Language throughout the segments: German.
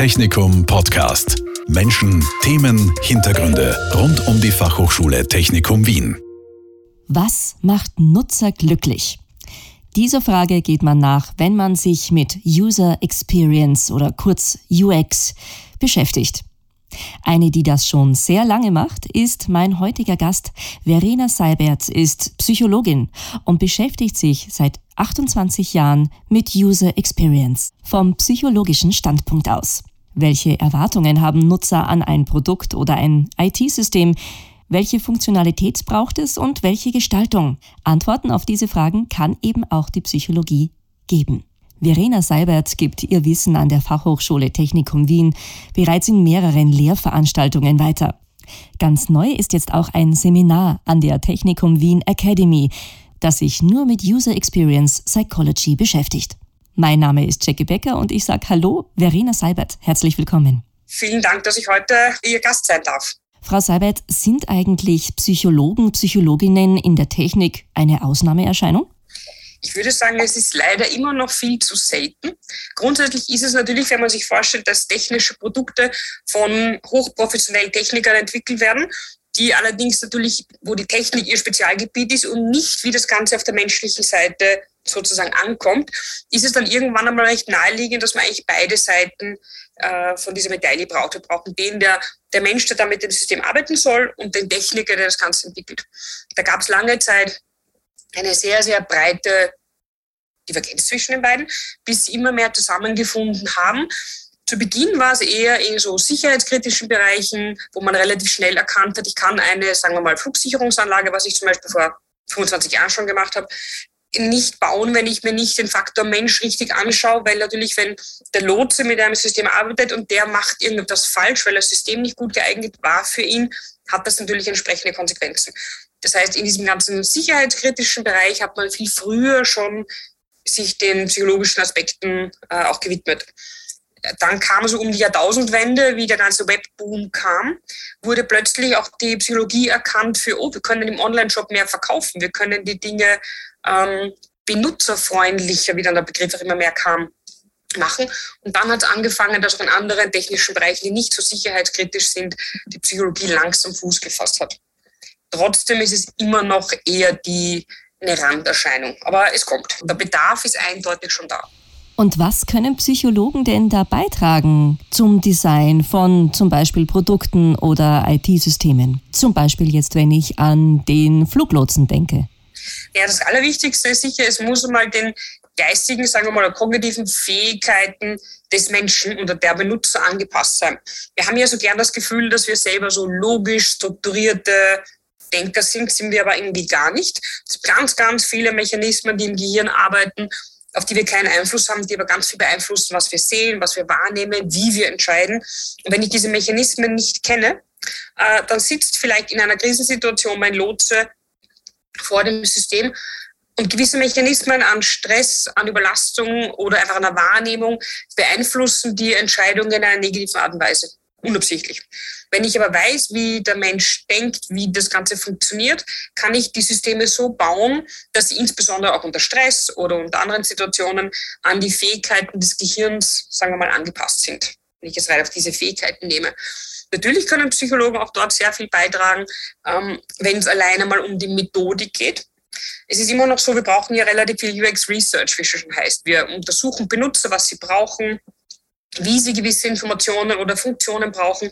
Technikum Podcast. Menschen, Themen, Hintergründe rund um die Fachhochschule Technikum Wien. Was macht Nutzer glücklich? Dieser Frage geht man nach, wenn man sich mit User Experience oder kurz UX beschäftigt. Eine, die das schon sehr lange macht, ist mein heutiger Gast. Verena Seibert ist Psychologin und beschäftigt sich seit 28 Jahren mit User Experience vom psychologischen Standpunkt aus. Welche Erwartungen haben Nutzer an ein Produkt oder ein IT-System? Welche Funktionalität braucht es und welche Gestaltung? Antworten auf diese Fragen kann eben auch die Psychologie geben. Verena Seibert gibt ihr Wissen an der Fachhochschule Technikum Wien bereits in mehreren Lehrveranstaltungen weiter. Ganz neu ist jetzt auch ein Seminar an der Technikum Wien Academy, das sich nur mit User Experience Psychology beschäftigt. Mein Name ist Jackie Becker und ich sage Hallo, Verena Seibert. Herzlich willkommen. Vielen Dank, dass ich heute Ihr Gast sein darf. Frau Seibert, sind eigentlich Psychologen, Psychologinnen in der Technik eine Ausnahmeerscheinung? Ich würde sagen, es ist leider immer noch viel zu selten. Grundsätzlich ist es natürlich, wenn man sich vorstellt, dass technische Produkte von hochprofessionellen Technikern entwickelt werden, die allerdings natürlich, wo die Technik ihr Spezialgebiet ist und nicht wie das Ganze auf der menschlichen Seite sozusagen ankommt, ist es dann irgendwann einmal recht naheliegend, dass man eigentlich beide Seiten äh, von dieser Medaille braucht. Wir brauchen den, der, der Mensch, der damit im System arbeiten soll und den Techniker, der das Ganze entwickelt. Da gab es lange Zeit eine sehr, sehr breite Divergenz zwischen den beiden, bis sie immer mehr zusammengefunden haben. Zu Beginn war es eher in so sicherheitskritischen Bereichen, wo man relativ schnell erkannt hat, ich kann eine, sagen wir mal, Flugsicherungsanlage, was ich zum Beispiel vor 25 Jahren schon gemacht habe, nicht bauen, wenn ich mir nicht den Faktor Mensch richtig anschaue, weil natürlich, wenn der Lotse mit einem System arbeitet und der macht irgendetwas falsch, weil das System nicht gut geeignet war für ihn, hat das natürlich entsprechende Konsequenzen. Das heißt, in diesem ganzen sicherheitskritischen Bereich hat man viel früher schon sich den psychologischen Aspekten äh, auch gewidmet. Dann kam so um die Jahrtausendwende, wie der ganze Webboom kam, wurde plötzlich auch die Psychologie erkannt für, oh, wir können im Online-Shop mehr verkaufen, wir können die Dinge ähm, benutzerfreundlicher, wie dann der Begriff auch immer mehr kam, machen. Und dann hat es angefangen, dass auch in anderen technischen Bereichen, die nicht so sicherheitskritisch sind, die Psychologie langsam Fuß gefasst hat. Trotzdem ist es immer noch eher die, eine Randerscheinung. Aber es kommt. Der Bedarf ist eindeutig schon da. Und was können Psychologen denn da beitragen zum Design von zum Beispiel Produkten oder IT-Systemen? Zum Beispiel jetzt, wenn ich an den Fluglotsen denke. Ja, das Allerwichtigste ist sicher, es muss mal den geistigen, sagen wir mal, kognitiven Fähigkeiten des Menschen oder der Benutzer angepasst sein. Wir haben ja so gern das Gefühl, dass wir selber so logisch strukturierte Denker sind, sind wir aber irgendwie gar nicht. Es gibt ganz, ganz viele Mechanismen, die im Gehirn arbeiten, auf die wir keinen Einfluss haben, die aber ganz viel beeinflussen, was wir sehen, was wir wahrnehmen, wie wir entscheiden. Und wenn ich diese Mechanismen nicht kenne, äh, dann sitzt vielleicht in einer Krisensituation mein Lotse vor dem System und gewisse Mechanismen an Stress, an Überlastung oder einfach an der Wahrnehmung beeinflussen die Entscheidungen in einer negativen Art und Weise unabsichtlich. Wenn ich aber weiß, wie der Mensch denkt, wie das Ganze funktioniert, kann ich die Systeme so bauen, dass sie insbesondere auch unter Stress oder unter anderen Situationen an die Fähigkeiten des Gehirns, sagen wir mal, angepasst sind. Wenn ich es rein auf diese Fähigkeiten nehme. Natürlich können Psychologen auch dort sehr viel beitragen, ähm, wenn es alleine mal um die Methodik geht. Es ist immer noch so, wir brauchen ja relativ viel UX Research, wie es schon heißt. Wir untersuchen Benutzer, was sie brauchen, wie sie gewisse Informationen oder Funktionen brauchen.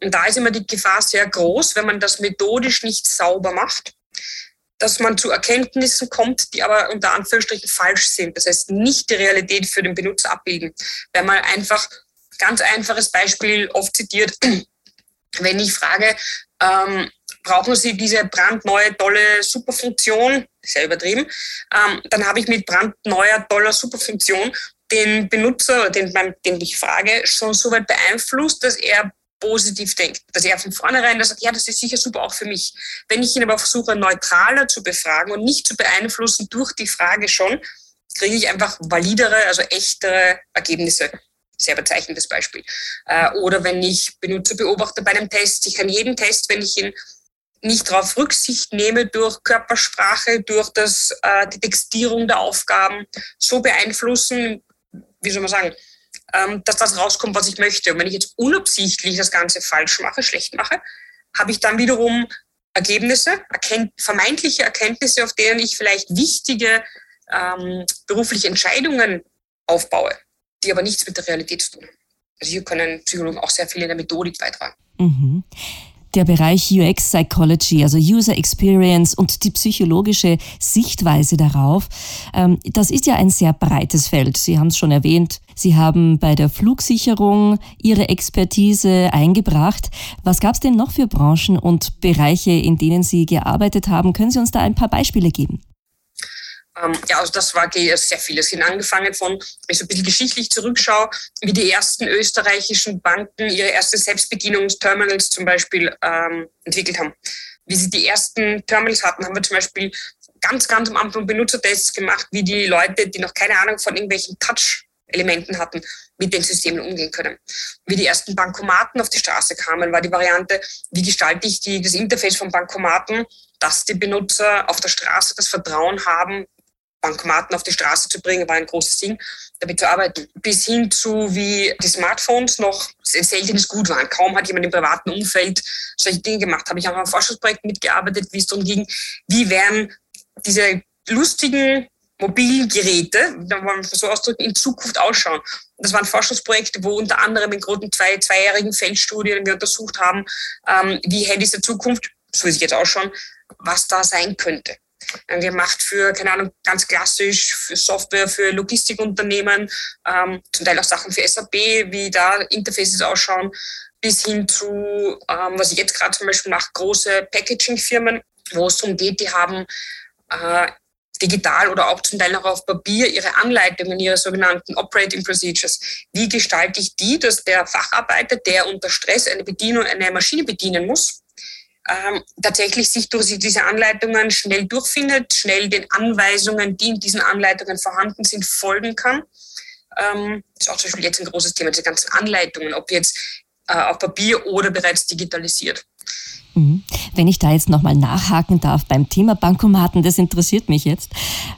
Und da ist immer die Gefahr sehr groß, wenn man das methodisch nicht sauber macht, dass man zu Erkenntnissen kommt, die aber unter Anführungsstrichen falsch sind. Das heißt, nicht die Realität für den Benutzer abbilden. Weil man einfach, ganz einfaches Beispiel, oft zitiert, wenn ich frage, ähm, brauchen Sie diese brandneue, tolle Superfunktion, sehr übertrieben, ähm, dann habe ich mit brandneuer, toller Superfunktion den Benutzer, den, den ich frage, schon so weit beeinflusst, dass er positiv denkt, dass er von vornherein sagt, ja, das ist sicher super auch für mich. Wenn ich ihn aber versuche, neutraler zu befragen und nicht zu beeinflussen durch die Frage schon, kriege ich einfach validere, also echtere Ergebnisse. Sehr bezeichnendes Beispiel. Äh, oder wenn ich Benutzer beobachte bei einem Test, ich kann jeden Test, wenn ich ihn nicht darauf Rücksicht nehme durch Körpersprache, durch das, äh, die Textierung der Aufgaben so beeinflussen, wie soll man sagen, ähm, dass das rauskommt, was ich möchte. Und wenn ich jetzt unabsichtlich das Ganze falsch mache, schlecht mache, habe ich dann wiederum Ergebnisse, erkennt, vermeintliche Erkenntnisse, auf denen ich vielleicht wichtige ähm, berufliche Entscheidungen aufbaue, die aber nichts mit der Realität zu tun haben. Also hier können Psychologen auch sehr viel in der Methodik beitragen. Mhm der Bereich UX Psychology, also User Experience und die psychologische Sichtweise darauf, ähm, das ist ja ein sehr breites Feld. Sie haben es schon erwähnt, Sie haben bei der Flugsicherung Ihre Expertise eingebracht. Was gab es denn noch für Branchen und Bereiche, in denen Sie gearbeitet haben? Können Sie uns da ein paar Beispiele geben? Ähm, ja, also das war sehr viel. Es sind angefangen von, wenn ich so ein bisschen geschichtlich zurückschaue, wie die ersten österreichischen Banken ihre ersten Selbstbedienungsterminals zum Beispiel ähm, entwickelt haben. Wie sie die ersten Terminals hatten, haben wir zum Beispiel ganz, ganz am Anfang Benutzertests gemacht, wie die Leute, die noch keine Ahnung von irgendwelchen Touch-Elementen hatten, mit den Systemen umgehen können. Wie die ersten Bankomaten auf die Straße kamen, war die Variante, wie gestalte ich die, das Interface von Bankomaten, dass die Benutzer auf der Straße das Vertrauen haben, Bankomaten auf die Straße zu bringen, war ein großes Ding, damit zu arbeiten. Bis hin zu, wie die Smartphones noch ein seltenes Gut waren. Kaum hat jemand im privaten Umfeld solche Dinge gemacht. Habe ich auch an einem Forschungsprojekt mitgearbeitet, wie es darum ging, wie werden diese lustigen mobilen Geräte, da wollen wir so ausdrücken, in Zukunft ausschauen. Das waren Forschungsprojekte, wo unter anderem in großen zwei, zweijährigen Feldstudien wir untersucht haben, ähm, wie Handys der Zukunft, so wie sie jetzt ausschauen, was da sein könnte gemacht für, keine Ahnung, ganz klassisch für Software für Logistikunternehmen, ähm, zum Teil auch Sachen für SAP, wie da Interfaces ausschauen, bis hin zu, ähm, was ich jetzt gerade zum Beispiel mache, große Packaging-Firmen, wo es darum geht, die haben äh, digital oder auch zum Teil noch auf Papier ihre Anleitungen, ihre sogenannten Operating Procedures. Wie gestalte ich die, dass der Facharbeiter, der unter Stress eine Bedienung, eine Maschine bedienen muss, ähm, tatsächlich sich durch diese Anleitungen schnell durchfindet, schnell den Anweisungen, die in diesen Anleitungen vorhanden sind, folgen kann. Ähm, ist auch zum Beispiel jetzt ein großes Thema, diese ganzen Anleitungen, ob jetzt äh, auf Papier oder bereits digitalisiert. Wenn ich da jetzt nochmal nachhaken darf beim Thema Bankomaten, das interessiert mich jetzt.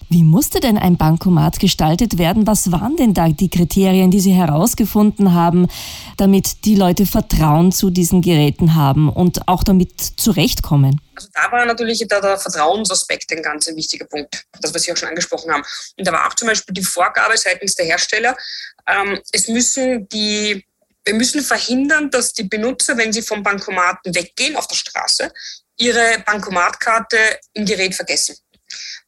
Wie musste denn ein Bankomat gestaltet werden? Was waren denn da die Kriterien, die Sie herausgefunden haben, damit die Leute Vertrauen zu diesen Geräten haben und auch damit zurechtkommen? Also da war natürlich der, der Vertrauensaspekt ein ganz wichtiger Punkt, das, was Sie auch schon angesprochen haben. Und da war auch zum Beispiel die Vorgabe seitens der Hersteller, ähm, es müssen die wir müssen verhindern, dass die Benutzer, wenn sie vom Bankomaten weggehen auf der Straße, ihre Bankomatkarte im Gerät vergessen.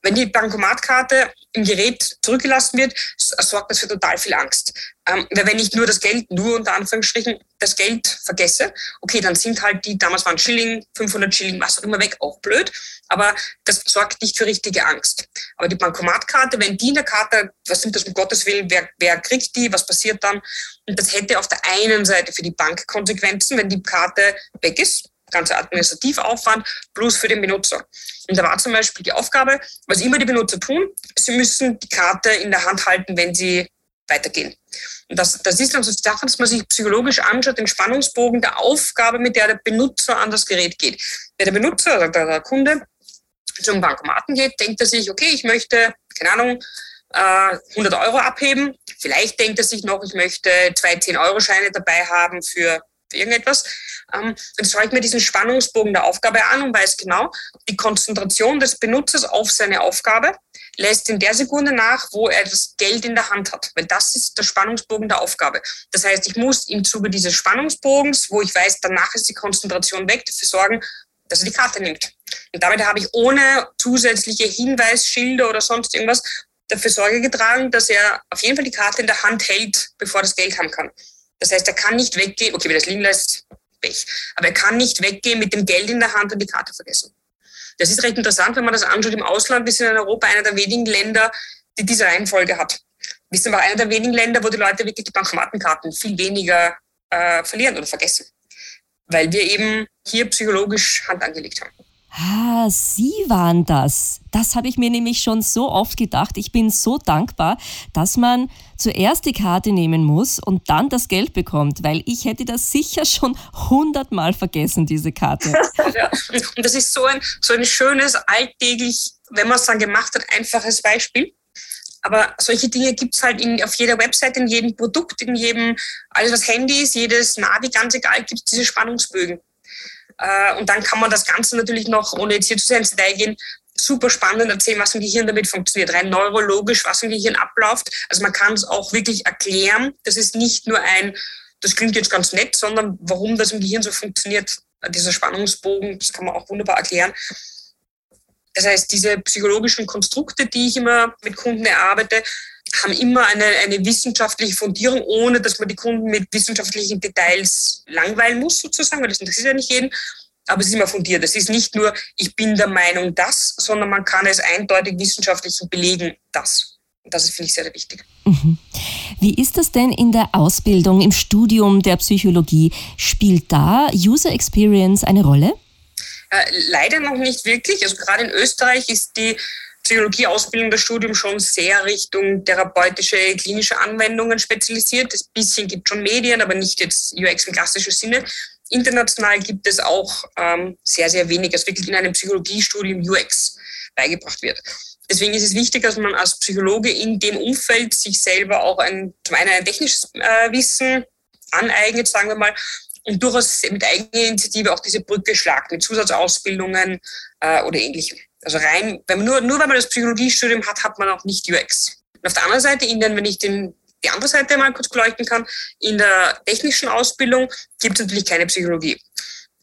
Wenn die Bankomatkarte im Gerät zurückgelassen wird, sorgt das für total viel Angst. Ähm, wenn ich nur das Geld, nur unter Anführungsstrichen, das Geld vergesse, okay, dann sind halt die, damals waren Schilling, 500 Schilling, was auch immer weg, auch blöd. Aber das sorgt nicht für richtige Angst. Aber die Bankomatkarte, wenn die in der Karte, was sind das um Gottes Willen, wer, wer kriegt die, was passiert dann? Und das hätte auf der einen Seite für die Bank Konsequenzen, wenn die Karte weg ist, ganze Administrativaufwand plus für den Benutzer. Und da war zum Beispiel die Aufgabe, was immer die Benutzer tun, sie müssen die Karte in der Hand halten, wenn sie weitergehen. Und das, das ist dann so die Sache, dass man sich psychologisch anschaut, den Spannungsbogen der Aufgabe, mit der der Benutzer an das Gerät geht. Wenn der Benutzer oder der, der Kunde zum Bankomaten geht, denkt er sich, okay, ich möchte, keine Ahnung, 100 äh, Euro abheben. Vielleicht denkt er sich noch, ich möchte zwei 10-Euro-Scheine dabei haben für, für irgendetwas. Ähm, dann schaue ich mir diesen Spannungsbogen der Aufgabe an und weiß genau, die Konzentration des Benutzers auf seine Aufgabe lässt in der Sekunde nach, wo er das Geld in der Hand hat. Weil das ist der Spannungsbogen der Aufgabe. Das heißt, ich muss im Zuge dieses Spannungsbogens, wo ich weiß, danach ist die Konzentration weg, dafür sorgen, dass er die Karte nimmt. Und damit habe ich ohne zusätzliche Hinweisschilder oder sonst irgendwas dafür Sorge getragen, dass er auf jeden Fall die Karte in der Hand hält, bevor er das Geld haben kann. Das heißt, er kann nicht weggehen, okay, wenn er es liegen lässt, Pech. Aber er kann nicht weggehen mit dem Geld in der Hand und die Karte vergessen. Das ist recht interessant, wenn man das anschaut im Ausland. Wir sind in Europa einer der wenigen Länder, die diese Reihenfolge hat. Wir sind aber einer der wenigen Länder, wo die Leute wirklich die Bankomatenkarten viel weniger äh, verlieren oder vergessen. Weil wir eben hier psychologisch Hand angelegt haben. Ah, Sie waren das. Das habe ich mir nämlich schon so oft gedacht. Ich bin so dankbar, dass man zuerst die Karte nehmen muss und dann das Geld bekommt, weil ich hätte das sicher schon hundertmal vergessen, diese Karte. ja, und das ist so ein, so ein schönes, alltäglich, wenn man es dann gemacht hat, einfaches Beispiel. Aber solche Dinge gibt es halt in, auf jeder Website, in jedem Produkt, in jedem, alles was Handy ist, jedes Navi, ganz egal, gibt es diese Spannungsbögen. Äh, und dann kann man das Ganze natürlich noch, ohne jetzt hier zu sehr ins Detail gehen, super spannend erzählen, was im Gehirn damit funktioniert, rein neurologisch, was im Gehirn abläuft. Also man kann es auch wirklich erklären. Das ist nicht nur ein, das klingt jetzt ganz nett, sondern warum das im Gehirn so funktioniert, dieser Spannungsbogen, das kann man auch wunderbar erklären. Das heißt, diese psychologischen Konstrukte, die ich immer mit Kunden erarbeite, haben immer eine, eine wissenschaftliche Fundierung, ohne dass man die Kunden mit wissenschaftlichen Details langweilen muss, sozusagen, weil das interessiert ja nicht jeden. Aber es ist immer fundiert. Es ist nicht nur, ich bin der Meinung das, sondern man kann es eindeutig wissenschaftlich belegen, das. Das finde ich sehr, sehr wichtig. Mhm. Wie ist das denn in der Ausbildung, im Studium der Psychologie? Spielt da User Experience eine Rolle? Äh, leider noch nicht wirklich. Also gerade in Österreich ist die Psychologieausbildung, das Studium schon sehr Richtung therapeutische, klinische Anwendungen spezialisiert. Das bisschen gibt schon Medien, aber nicht jetzt UX im klassischen Sinne. International gibt es auch ähm, sehr, sehr wenig, also wirklich in einem Psychologiestudium UX beigebracht wird. Deswegen ist es wichtig, dass man als Psychologe in dem Umfeld sich selber auch ein, zum einen ein technisches äh, Wissen aneignet, sagen wir mal, und durchaus mit eigener Initiative auch diese Brücke schlagt, mit Zusatzausbildungen äh, oder ähnlichem. Also rein, wenn man nur, nur wenn man das Psychologiestudium hat, hat man auch nicht UX. Und auf der anderen Seite, in den, wenn ich den, die andere Seite mal kurz beleuchten kann, in der technischen Ausbildung gibt es natürlich keine Psychologie.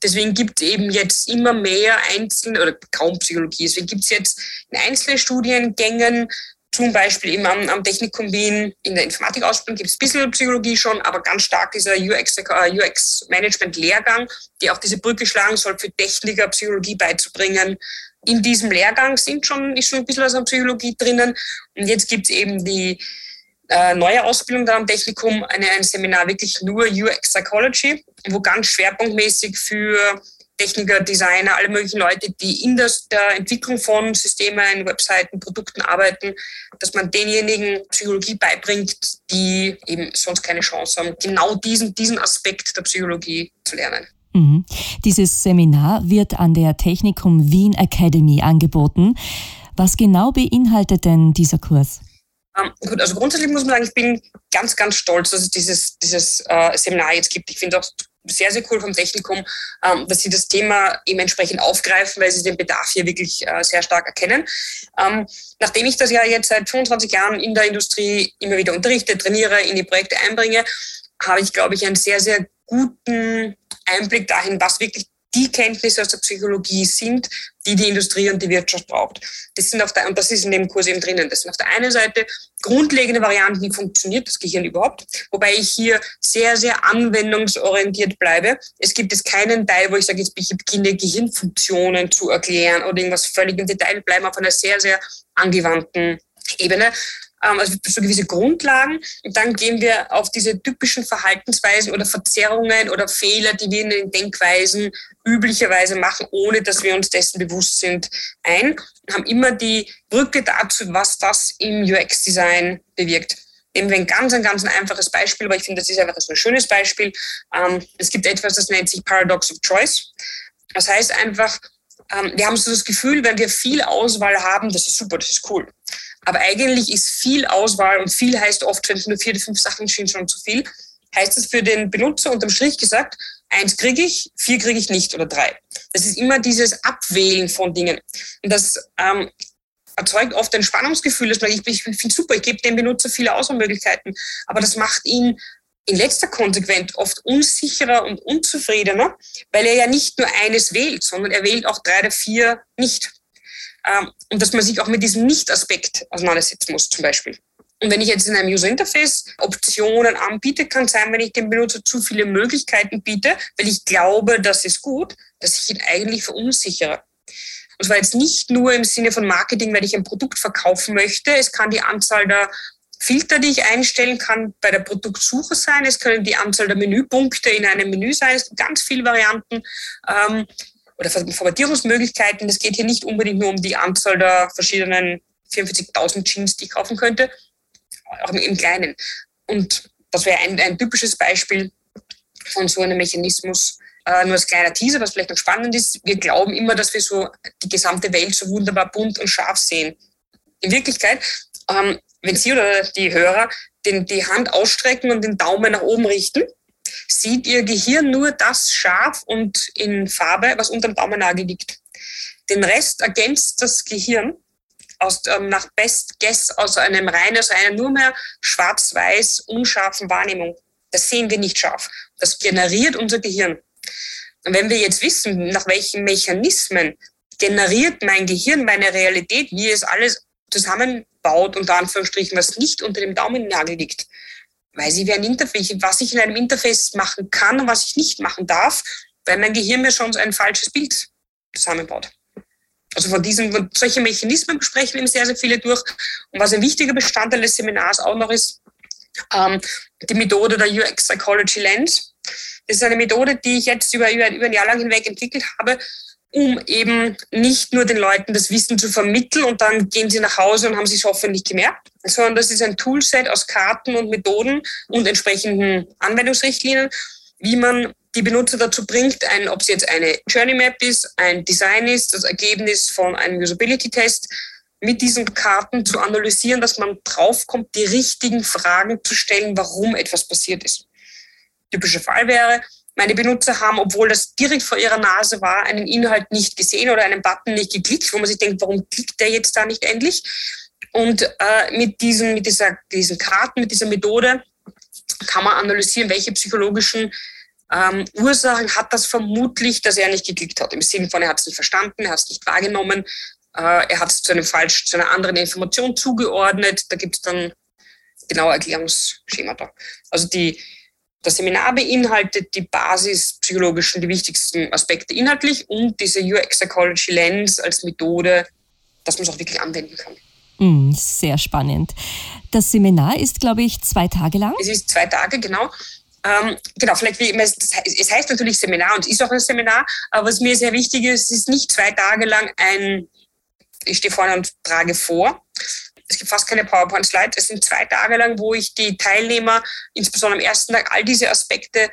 Deswegen gibt es eben jetzt immer mehr einzelne, oder kaum Psychologie, deswegen gibt es jetzt in einzelnen Studiengängen, zum Beispiel eben am, am Technikum Wien in der Informatikausbildung gibt es ein bisschen Psychologie schon, aber ganz stark dieser UX-Management-Lehrgang, UX die auch diese Brücke schlagen soll, für Techniker Psychologie beizubringen. In diesem Lehrgang sind schon, ist schon ein bisschen was an Psychologie drinnen. Und jetzt gibt es eben die äh, neue Ausbildung da am Technikum, eine, ein Seminar wirklich nur UX Psychology, wo ganz schwerpunktmäßig für Techniker, Designer, alle möglichen Leute, die in das, der Entwicklung von Systemen, Webseiten, Produkten arbeiten, dass man denjenigen Psychologie beibringt, die eben sonst keine Chance haben, genau diesen, diesen Aspekt der Psychologie zu lernen. Mhm. Dieses Seminar wird an der Technikum Wien Academy angeboten. Was genau beinhaltet denn dieser Kurs? Ähm, gut, also grundsätzlich muss man sagen, ich bin ganz, ganz stolz, dass es dieses, dieses äh, Seminar jetzt gibt. Ich finde auch sehr, sehr cool vom Technikum, ähm, dass sie das Thema eben entsprechend aufgreifen, weil sie den Bedarf hier wirklich äh, sehr stark erkennen. Ähm, nachdem ich das ja jetzt seit 25 Jahren in der Industrie immer wieder unterrichte, trainiere, in die Projekte einbringe, habe ich, glaube ich, einen sehr, sehr guten Einblick dahin, was wirklich die Kenntnisse aus der Psychologie sind, die die Industrie und die Wirtschaft braucht. Das sind auf der, und das ist in dem Kurs eben drinnen. Das sind auf der einen Seite grundlegende Varianten, wie funktioniert das Gehirn überhaupt, wobei ich hier sehr, sehr anwendungsorientiert bleibe. Es gibt jetzt keinen Teil, wo ich sage, jetzt ich beginne Gehirnfunktionen zu erklären oder irgendwas völlig im Detail, bleiben auf einer sehr, sehr angewandten Ebene. Ähm, also so gewisse Grundlagen. Und dann gehen wir auf diese typischen Verhaltensweisen oder Verzerrungen oder Fehler, die wir in den Denkweisen üblicherweise machen, ohne dass wir uns dessen bewusst sind, ein. Und haben immer die Brücke dazu, was das im UX-Design bewirkt. Nehmen wir ein ganz, ein ganz einfaches Beispiel, aber ich finde, das ist einfach so ein schönes Beispiel. Ähm, es gibt etwas, das nennt sich Paradox of Choice. Das heißt einfach, ähm, wir haben so das Gefühl, wenn wir viel Auswahl haben, das ist super, das ist cool. Aber eigentlich ist viel Auswahl und viel heißt oft, wenn es nur vier, fünf Sachen sind, schon zu viel. Heißt es für den Benutzer unterm Strich gesagt, eins kriege ich, vier kriege ich nicht oder drei. Das ist immer dieses Abwählen von Dingen. Und das ähm, erzeugt oft ein Spannungsgefühl, dass man, ich, ich finde super, ich gebe dem Benutzer viele Auswahlmöglichkeiten, aber das macht ihn in letzter Konsequenz oft unsicherer und unzufriedener, weil er ja nicht nur eines wählt, sondern er wählt auch drei oder vier nicht. Ähm, und dass man sich auch mit diesem Nicht-Aspekt auseinandersetzen muss, zum Beispiel. Und wenn ich jetzt in einem User Interface Optionen anbiete, kann sein, wenn ich dem Benutzer zu viele Möglichkeiten biete, weil ich glaube, das ist gut, dass ich ihn eigentlich verunsichere. Und zwar jetzt nicht nur im Sinne von Marketing, weil ich ein Produkt verkaufen möchte. Es kann die Anzahl der Filter, die ich einstellen kann, bei der Produktsuche sein. Es können die Anzahl der Menüpunkte in einem Menü sein. Es gibt ganz viele Varianten. Oder Formatierungsmöglichkeiten. Es geht hier nicht unbedingt nur um die Anzahl der verschiedenen 44.000 Jeans, die ich kaufen könnte, auch im Kleinen. Und das wäre ein, ein typisches Beispiel von so einem Mechanismus. Äh, nur als kleiner Teaser, was vielleicht noch spannend ist, wir glauben immer, dass wir so die gesamte Welt so wunderbar bunt und scharf sehen. In Wirklichkeit ähm, wenn Sie oder die Hörer den, die Hand ausstrecken und den Daumen nach oben richten, sieht Ihr Gehirn nur das scharf und in Farbe, was unter dem Daumennagel liegt. Den Rest ergänzt das Gehirn aus, ähm, nach Best Guess aus einem rein, aus einer nur mehr schwarz-weiß, unscharfen Wahrnehmung. Das sehen wir nicht scharf. Das generiert unser Gehirn. Und wenn wir jetzt wissen, nach welchen Mechanismen generiert mein Gehirn meine Realität, wie es alles zusammenbaut, unter Anführungsstrichen, was nicht unter dem Daumennagel liegt, weiß ich, wie ein Interface, was ich in einem Interface machen kann und was ich nicht machen darf, weil mein Gehirn mir schon ein falsches Bild zusammenbaut. Also von diesen, solche Mechanismen besprechen eben sehr, sehr viele durch. Und was ein wichtiger Bestandteil des Seminars auch noch ist, ähm, die Methode der UX Psychology Lens. Das ist eine Methode, die ich jetzt über, über, über ein Jahr lang hinweg entwickelt habe, um eben nicht nur den Leuten das Wissen zu vermitteln und dann gehen sie nach Hause und haben sich hoffentlich gemerkt, sondern das ist ein Toolset aus Karten und Methoden und entsprechenden Anwendungsrichtlinien, wie man die Benutzer dazu bringt, ein, ob es jetzt eine Journey Map ist, ein Design ist, das Ergebnis von einem Usability-Test, mit diesen Karten zu analysieren, dass man draufkommt, die richtigen Fragen zu stellen, warum etwas passiert ist. Typischer Fall wäre, meine Benutzer haben, obwohl das direkt vor ihrer Nase war, einen Inhalt nicht gesehen oder einen Button nicht geklickt, wo man sich denkt, warum klickt der jetzt da nicht endlich? Und äh, mit, diesen, mit dieser, diesen Karten, mit dieser Methode kann man analysieren, welche psychologischen ähm, Ursachen hat das vermutlich, dass er nicht geklickt hat. Im Sinne von, er hat es nicht verstanden, er hat es nicht wahrgenommen, äh, er hat es zu, einem falsch, zu einer anderen Information zugeordnet. Da gibt es dann genaue Erklärungsschemata. Also die, das Seminar beinhaltet die basispsychologischen, die wichtigsten Aspekte inhaltlich und diese UX Psychology Lens als Methode, dass man es auch wirklich anwenden kann. Mm, sehr spannend. Das Seminar ist, glaube ich, zwei Tage lang. Es ist zwei Tage, genau. Ähm, genau, vielleicht wie immer, es heißt natürlich Seminar und es ist auch ein Seminar, aber was mir sehr wichtig ist, es ist nicht zwei Tage lang ein, ich stehe vorne und trage vor. Es gibt fast keine PowerPoint-Slides. Es sind zwei Tage lang, wo ich die Teilnehmer, insbesondere am ersten Tag, all diese Aspekte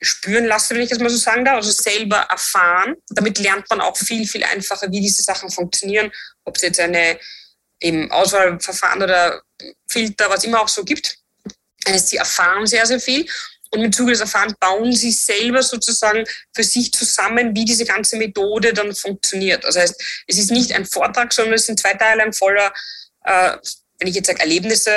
spüren lasse, wenn ich das mal so sagen darf, also selber erfahren. Damit lernt man auch viel, viel einfacher, wie diese Sachen funktionieren, ob es jetzt eine eben Auswahlverfahren oder Filter, was immer auch so gibt. Also sie erfahren sehr, sehr viel. Und mit Zuge des Erfahrens bauen sie selber sozusagen für sich zusammen, wie diese ganze Methode dann funktioniert. Das heißt, es ist nicht ein Vortrag, sondern es sind zwei Teile lang voller, wenn ich jetzt sage Erlebnisse,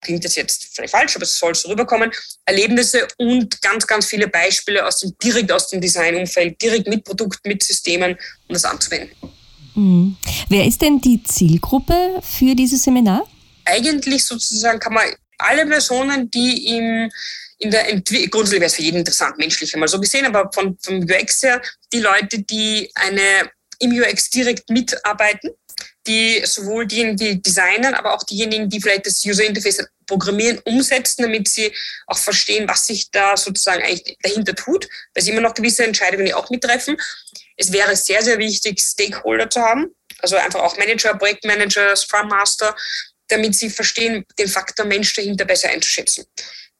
klingt das jetzt vielleicht falsch, aber es soll so rüberkommen, Erlebnisse und ganz, ganz viele Beispiele aus dem, direkt aus dem Designumfeld, direkt mit Produkten, mit Systemen, um das anzuwenden. Mhm. Wer ist denn die Zielgruppe für dieses Seminar? Eigentlich sozusagen kann man alle Personen, die im, in der Entwicklung, grundsätzlich wäre es für jeden interessant, menschlich einmal so gesehen, aber von, vom UX her, die Leute, die eine im UX direkt mitarbeiten, die sowohl diejenigen, die designen, aber auch diejenigen, die vielleicht das User Interface programmieren, umsetzen, damit sie auch verstehen, was sich da sozusagen eigentlich dahinter tut, weil sie immer noch gewisse Entscheidungen auch mittreffen. Es wäre sehr, sehr wichtig, Stakeholder zu haben, also einfach auch Manager, Projektmanager, Scrum Master, damit sie verstehen, den Faktor Mensch dahinter besser einzuschätzen.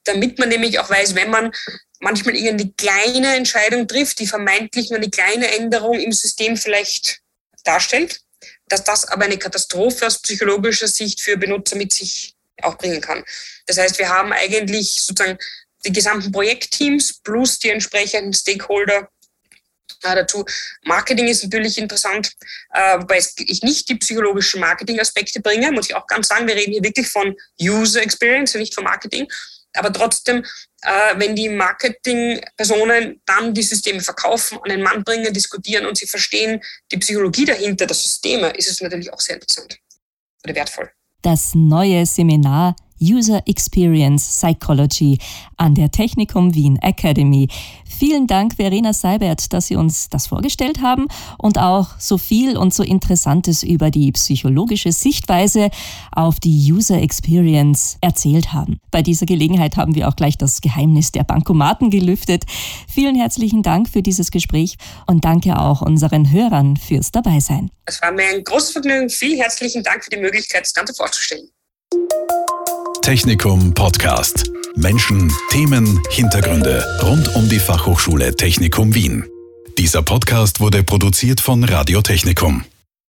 Damit man nämlich auch weiß, wenn man manchmal irgendeine kleine Entscheidung trifft, die vermeintlich nur eine kleine Änderung im System vielleicht darstellt, dass das aber eine Katastrophe aus psychologischer Sicht für Benutzer mit sich auch bringen kann. Das heißt, wir haben eigentlich sozusagen die gesamten Projektteams plus die entsprechenden Stakeholder dazu. Marketing ist natürlich interessant, äh, wobei ich nicht die psychologischen Marketing-Aspekte bringe, muss ich auch ganz sagen. Wir reden hier wirklich von User Experience nicht von Marketing. Aber trotzdem, wenn die Marketing-Personen dann die Systeme verkaufen, an den Mann bringen, diskutieren und sie verstehen die Psychologie dahinter der Systeme, ist es natürlich auch sehr interessant oder wertvoll. Das neue Seminar User Experience Psychology an der Technikum Wien Academy. Vielen Dank, Verena Seibert, dass Sie uns das vorgestellt haben und auch so viel und so Interessantes über die psychologische Sichtweise auf die User Experience erzählt haben. Bei dieser Gelegenheit haben wir auch gleich das Geheimnis der Bankomaten gelüftet. Vielen herzlichen Dank für dieses Gespräch und danke auch unseren Hörern fürs Dabeisein. Es war mir ein großes Vergnügen. Vielen herzlichen Dank für die Möglichkeit, das Ganze vorzustellen. Technikum Podcast. Menschen, Themen, Hintergründe rund um die Fachhochschule Technikum Wien. Dieser Podcast wurde produziert von Radio Technikum.